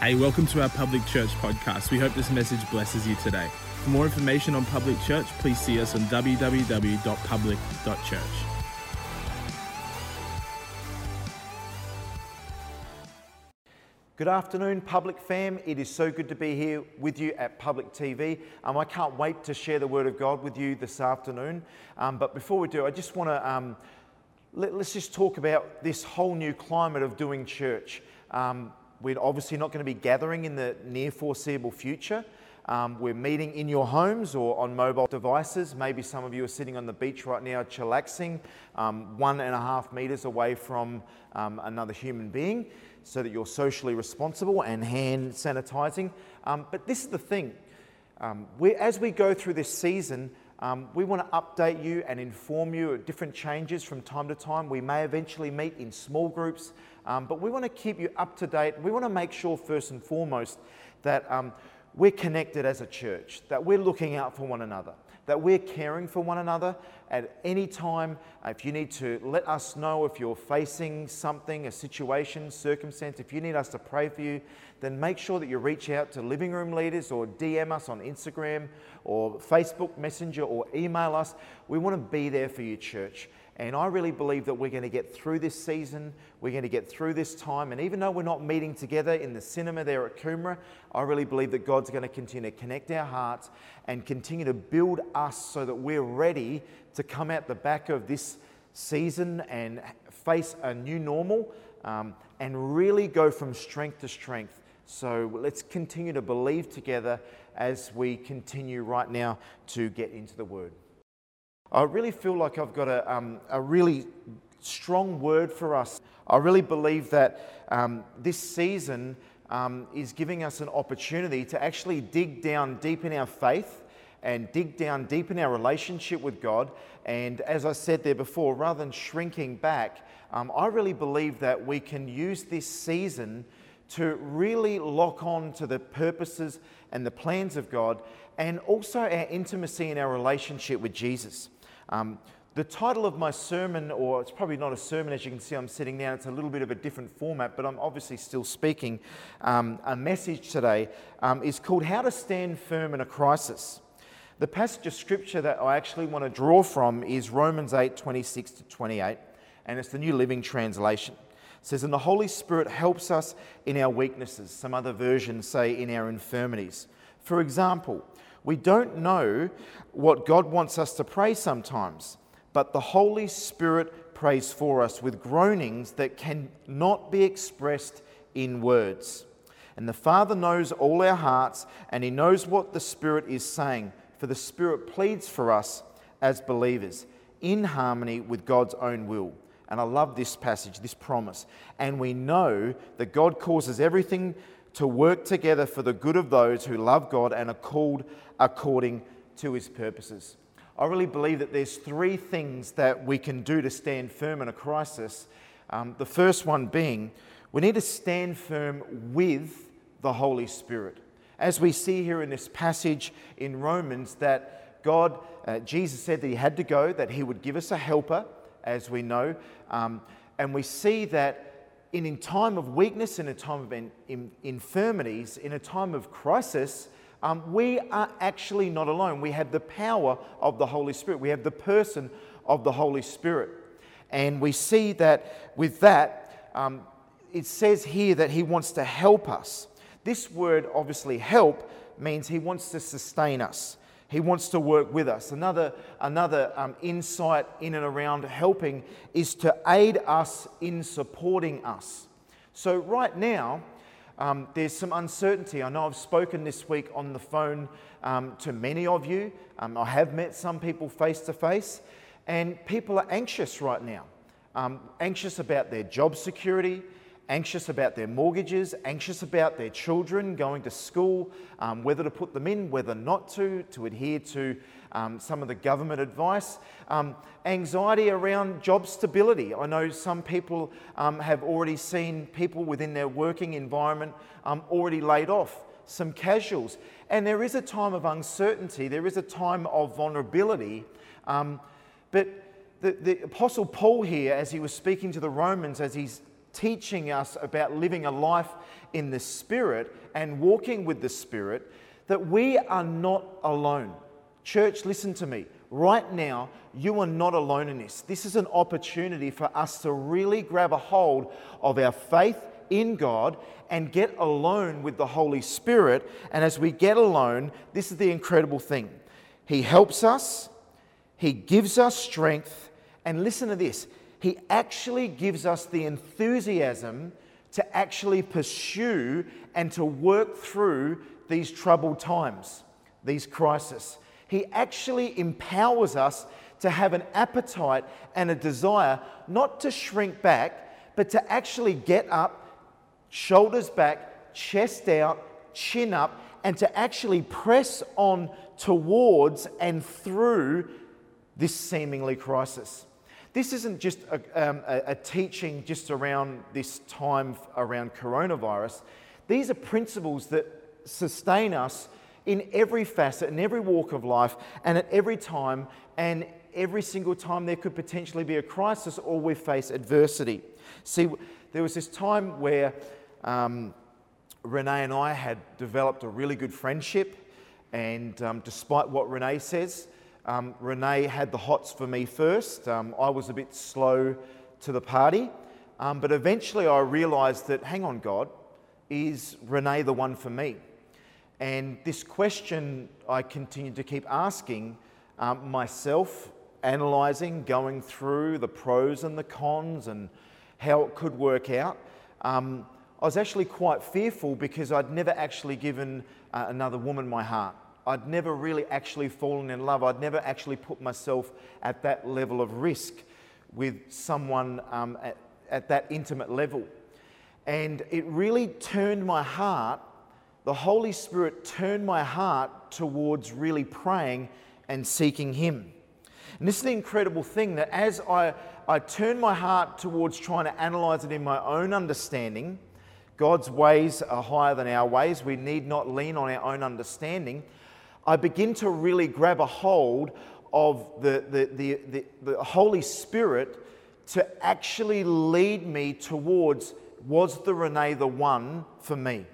Hey, welcome to our Public Church podcast. We hope this message blesses you today. For more information on Public Church, please see us on www.public.church. Good afternoon, Public Fam. It is so good to be here with you at Public TV. Um, I can't wait to share the Word of God with you this afternoon. Um, but before we do, I just want to um, let, us just talk about this whole new climate of doing church. Um, we're obviously not going to be gathering in the near foreseeable future. Um, we're meeting in your homes or on mobile devices. Maybe some of you are sitting on the beach right now, chillaxing, um, one and a half meters away from um, another human being, so that you're socially responsible and hand sanitizing. Um, but this is the thing um, as we go through this season, um, we want to update you and inform you of different changes from time to time. We may eventually meet in small groups, um, but we want to keep you up to date. We want to make sure, first and foremost, that um, we're connected as a church, that we're looking out for one another, that we're caring for one another at any time. If you need to let us know if you're facing something, a situation, circumstance, if you need us to pray for you, then make sure that you reach out to living room leaders or DM us on Instagram or Facebook Messenger or email us. We want to be there for you, church. And I really believe that we're going to get through this season, we're going to get through this time. And even though we're not meeting together in the cinema there at Coomera, I really believe that God's going to continue to connect our hearts and continue to build us so that we're ready to come out the back of this season and face a new normal um, and really go from strength to strength. So let's continue to believe together as we continue right now to get into the Word. I really feel like I've got a, um, a really strong word for us. I really believe that um, this season um, is giving us an opportunity to actually dig down deep in our faith and dig down deep in our relationship with God. And as I said there before, rather than shrinking back, um, I really believe that we can use this season to really lock on to the purposes and the plans of God and also our intimacy in our relationship with Jesus. Um, the title of my sermon, or it's probably not a sermon as you can see, I'm sitting down, it's a little bit of a different format, but I'm obviously still speaking. Um, a message today um, is called How to Stand Firm in a Crisis. The passage of scripture that I actually want to draw from is Romans 8 26 to 28, and it's the New Living Translation says, And the Holy Spirit helps us in our weaknesses. Some other versions say in our infirmities. For example, we don't know what God wants us to pray sometimes, but the Holy Spirit prays for us with groanings that cannot be expressed in words. And the Father knows all our hearts, and He knows what the Spirit is saying, for the Spirit pleads for us as believers in harmony with God's own will. And I love this passage, this promise. And we know that God causes everything to work together for the good of those who love God and are called according to his purposes. I really believe that there's three things that we can do to stand firm in a crisis. Um, the first one being we need to stand firm with the Holy Spirit. As we see here in this passage in Romans, that God, uh, Jesus said that he had to go, that he would give us a helper, as we know. Um, and we see that in a time of weakness, in a time of in, in, infirmities, in a time of crisis, um, we are actually not alone. We have the power of the Holy Spirit, we have the person of the Holy Spirit. And we see that with that, um, it says here that He wants to help us. This word, obviously, help, means He wants to sustain us. He wants to work with us. Another, another um, insight in and around helping is to aid us in supporting us. So, right now, um, there's some uncertainty. I know I've spoken this week on the phone um, to many of you. Um, I have met some people face to face, and people are anxious right now. Um, anxious about their job security, anxious about their mortgages, anxious about their children going to school, um, whether to put them in, whether not to, to adhere to um, some of the government advice, um, anxiety around job stability. I know some people um, have already seen people within their working environment um, already laid off, some casuals. And there is a time of uncertainty, there is a time of vulnerability. Um, but the, the Apostle Paul here, as he was speaking to the Romans, as he's teaching us about living a life in the Spirit and walking with the Spirit, that we are not alone. Church, listen to me. Right now, you are not alone in this. This is an opportunity for us to really grab a hold of our faith in God and get alone with the Holy Spirit. And as we get alone, this is the incredible thing He helps us, He gives us strength, and listen to this He actually gives us the enthusiasm to actually pursue and to work through these troubled times, these crises. He actually empowers us to have an appetite and a desire not to shrink back, but to actually get up, shoulders back, chest out, chin up, and to actually press on towards and through this seemingly crisis. This isn't just a, um, a, a teaching just around this time around coronavirus. These are principles that sustain us in every facet, in every walk of life, and at every time, and every single time there could potentially be a crisis or we face adversity. See, there was this time where um, Renee and I had developed a really good friendship, and um, despite what Renee says, um, Renee had the hots for me first. Um, I was a bit slow to the party, um, but eventually I realised that, hang on, God, is Renee the one for me? And this question I continued to keep asking um, myself, analysing, going through the pros and the cons and how it could work out. Um, I was actually quite fearful because I'd never actually given uh, another woman my heart. I'd never really actually fallen in love. I'd never actually put myself at that level of risk with someone um, at, at that intimate level. And it really turned my heart the Holy Spirit turned my heart towards really praying and seeking Him. And this is the incredible thing that as I, I turned my heart towards trying to analyze it in my own understanding, God's ways are higher than our ways. We need not lean on our own understanding. I begin to really grab a hold of the, the, the, the, the Holy Spirit to actually lead me towards was the Renee the one for me?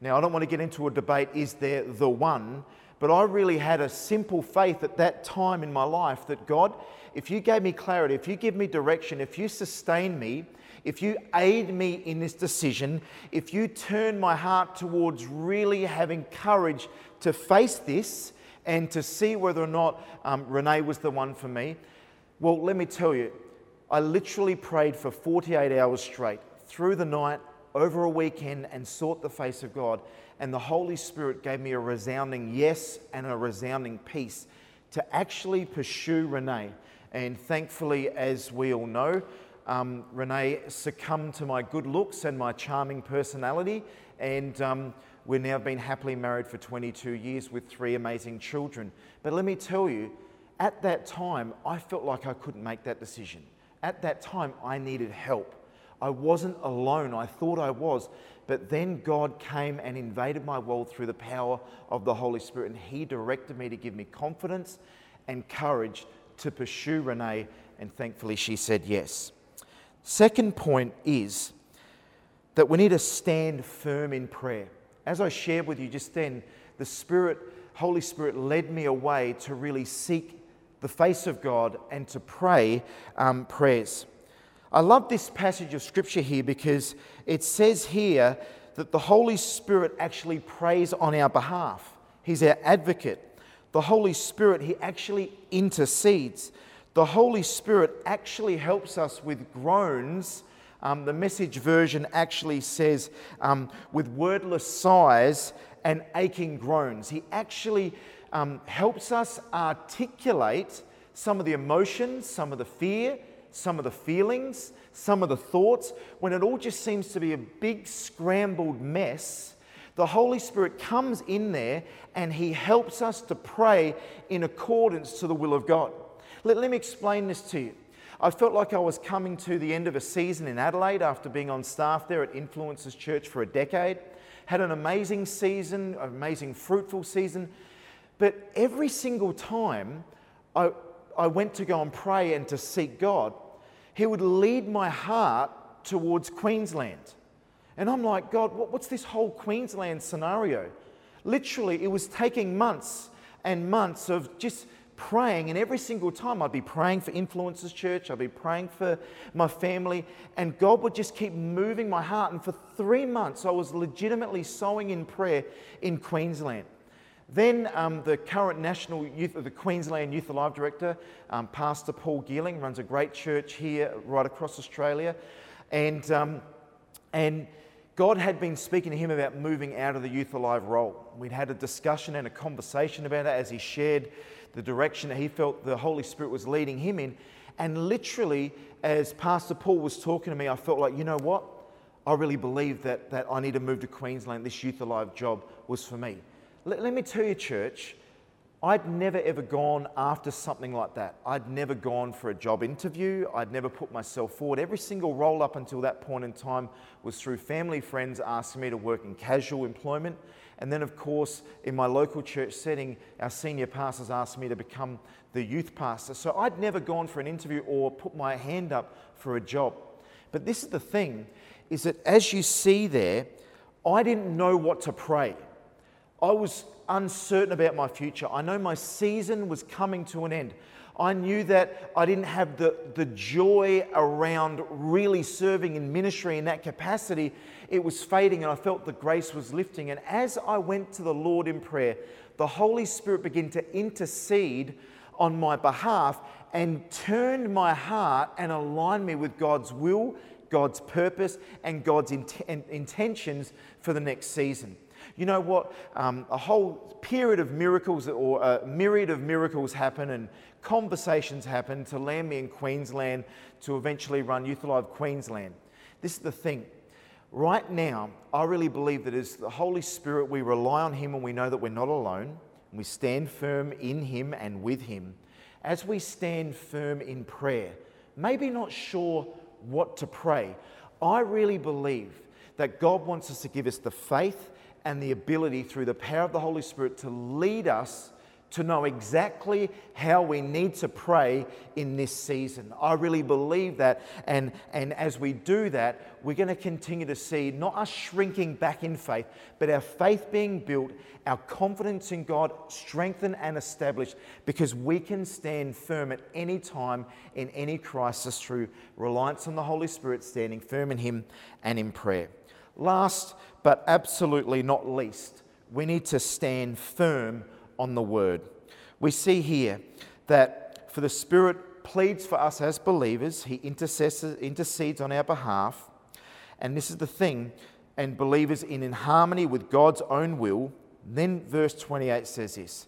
Now, I don't want to get into a debate, is there the one? But I really had a simple faith at that time in my life that God, if you gave me clarity, if you give me direction, if you sustain me, if you aid me in this decision, if you turn my heart towards really having courage to face this and to see whether or not um, Renee was the one for me, well, let me tell you, I literally prayed for 48 hours straight through the night, over a weekend and sought the face of God. And the Holy Spirit gave me a resounding yes and a resounding peace to actually pursue Renee. And thankfully, as we all know, um, Renee succumbed to my good looks and my charming personality. And um, we've now been happily married for 22 years with three amazing children. But let me tell you, at that time, I felt like I couldn't make that decision. At that time, I needed help. I wasn't alone. I thought I was. But then God came and invaded my world through the power of the Holy Spirit, and He directed me to give me confidence and courage to pursue Renee, and thankfully she said yes. Second point is that we need to stand firm in prayer. As I shared with you just then, the Spirit, Holy Spirit, led me away to really seek the face of God and to pray um, prayers. I love this passage of scripture here because it says here that the Holy Spirit actually prays on our behalf. He's our advocate. The Holy Spirit, He actually intercedes. The Holy Spirit actually helps us with groans. Um, the message version actually says, um, with wordless sighs and aching groans. He actually um, helps us articulate some of the emotions, some of the fear, some of the feelings, some of the thoughts, when it all just seems to be a big scrambled mess, the Holy Spirit comes in there and He helps us to pray in accordance to the will of God. Let, let me explain this to you. I felt like I was coming to the end of a season in Adelaide after being on staff there at Influencers Church for a decade. Had an amazing season, an amazing, fruitful season. But every single time I, I went to go and pray and to seek God, he would lead my heart towards Queensland. And I'm like, God, what's this whole Queensland scenario? Literally, it was taking months and months of just praying, and every single time I'd be praying for Influencers Church, I'd be praying for my family, and God would just keep moving my heart. And for three months, I was legitimately sowing in prayer in Queensland. Then um, the current national youth, of the Queensland Youth Alive director, um, Pastor Paul Geeling, runs a great church here right across Australia, and um, and God had been speaking to him about moving out of the Youth Alive role. We'd had a discussion and a conversation about it as he shared the direction that he felt the Holy Spirit was leading him in. And literally, as Pastor Paul was talking to me, I felt like, you know what? I really believe that, that I need to move to Queensland. This Youth Alive job was for me. Let, let me tell you, church, I'd never ever gone after something like that. I'd never gone for a job interview. I'd never put myself forward. Every single role up until that point in time was through family friends asking me to work in casual employment. And then, of course, in my local church setting, our senior pastors asked me to become the youth pastor. So I'd never gone for an interview or put my hand up for a job. But this is the thing is that as you see there, I didn't know what to pray. I was uncertain about my future. I know my season was coming to an end. I knew that I didn't have the, the joy around really serving in ministry in that capacity. It was fading, and I felt the grace was lifting. And as I went to the Lord in prayer, the Holy Spirit began to intercede on my behalf and turned my heart and aligned me with God's will, God's purpose, and God's int- intentions for the next season. You know what? Um, a whole period of miracles or a myriad of miracles happen and conversations happen to land me in Queensland to eventually run Youth Alive Queensland. This is the thing. Right now, I really believe that as the Holy Spirit, we rely on Him and we know that we're not alone. And we stand firm in Him and with Him. As we stand firm in prayer, maybe not sure what to pray, I really believe that God wants us to give us the faith and the ability through the power of the Holy Spirit to lead us to know exactly how we need to pray in this season. I really believe that. And, and as we do that, we're going to continue to see not us shrinking back in faith, but our faith being built, our confidence in God strengthened and established, because we can stand firm at any time in any crisis through reliance on the Holy Spirit, standing firm in Him and in prayer. Last but absolutely not least, we need to stand firm on the word. We see here that for the Spirit pleads for us as believers, He intercedes on our behalf. And this is the thing, and believers in, in harmony with God's own will. Then verse 28 says this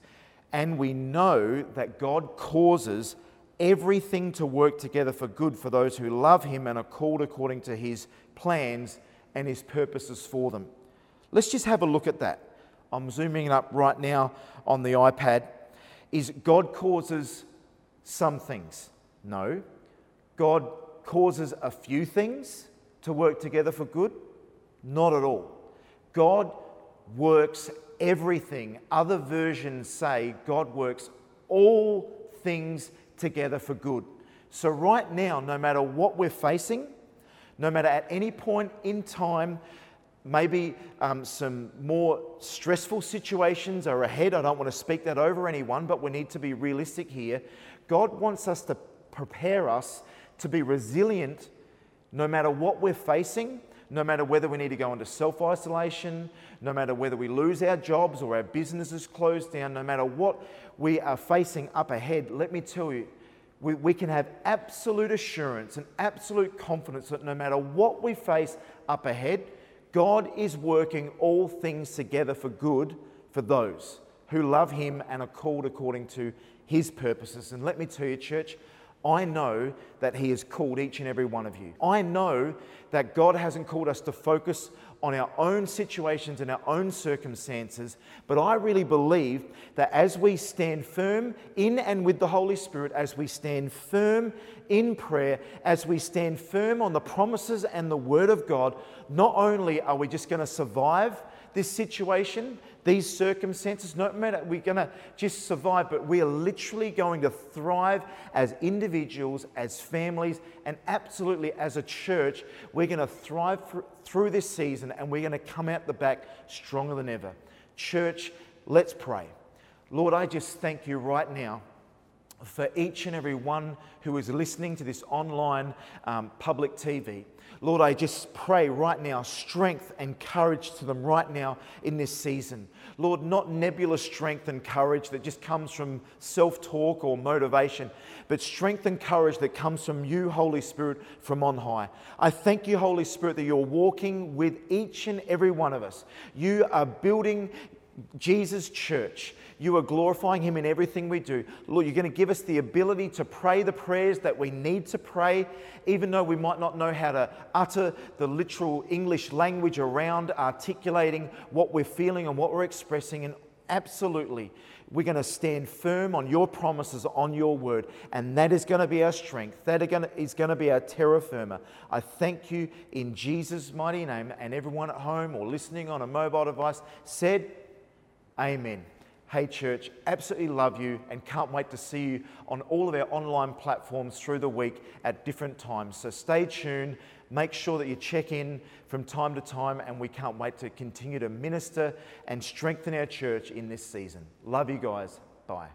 And we know that God causes everything to work together for good for those who love Him and are called according to His plans and His purposes for them. Let's just have a look at that. I'm zooming it up right now on the iPad. Is God causes some things? No. God causes a few things to work together for good? Not at all. God works everything. Other versions say God works all things together for good. So, right now, no matter what we're facing, no matter at any point in time, maybe um, some more stressful situations are ahead. I don't want to speak that over anyone, but we need to be realistic here. God wants us to prepare us to be resilient no matter what we're facing, no matter whether we need to go into self isolation, no matter whether we lose our jobs or our businesses close down, no matter what we are facing up ahead. Let me tell you, we, we can have absolute assurance and absolute confidence that no matter what we face up ahead, God is working all things together for good for those who love Him and are called according to His purposes. And let me tell you, church, I know that He has called each and every one of you. I know that God hasn't called us to focus on our own situations and our own circumstances, but I really believe that as we stand firm in and with the Holy Spirit, as we stand firm in prayer, as we stand firm on the promises and the Word of God, not only are we just going to survive this situation, these circumstances, no matter we're going to just survive, but we are literally going to thrive as individuals, as families, and absolutely as a church. We're going to thrive through this season and we're going to come out the back stronger than ever. Church, let's pray. Lord, I just thank you right now for each and every one who is listening to this online um, public TV. Lord, I just pray right now strength and courage to them right now in this season. Lord, not nebulous strength and courage that just comes from self talk or motivation, but strength and courage that comes from you, Holy Spirit, from on high. I thank you, Holy Spirit, that you're walking with each and every one of us. You are building Jesus' church. You are glorifying Him in everything we do. Lord, you're going to give us the ability to pray the prayers that we need to pray, even though we might not know how to utter the literal English language around articulating what we're feeling and what we're expressing. And absolutely, we're going to stand firm on your promises, on your word, and that is going to be our strength. That is going to be our terra firma. I thank you in Jesus' mighty name, and everyone at home or listening on a mobile device said, Amen. Hey, church, absolutely love you and can't wait to see you on all of our online platforms through the week at different times. So stay tuned, make sure that you check in from time to time, and we can't wait to continue to minister and strengthen our church in this season. Love you guys. Bye.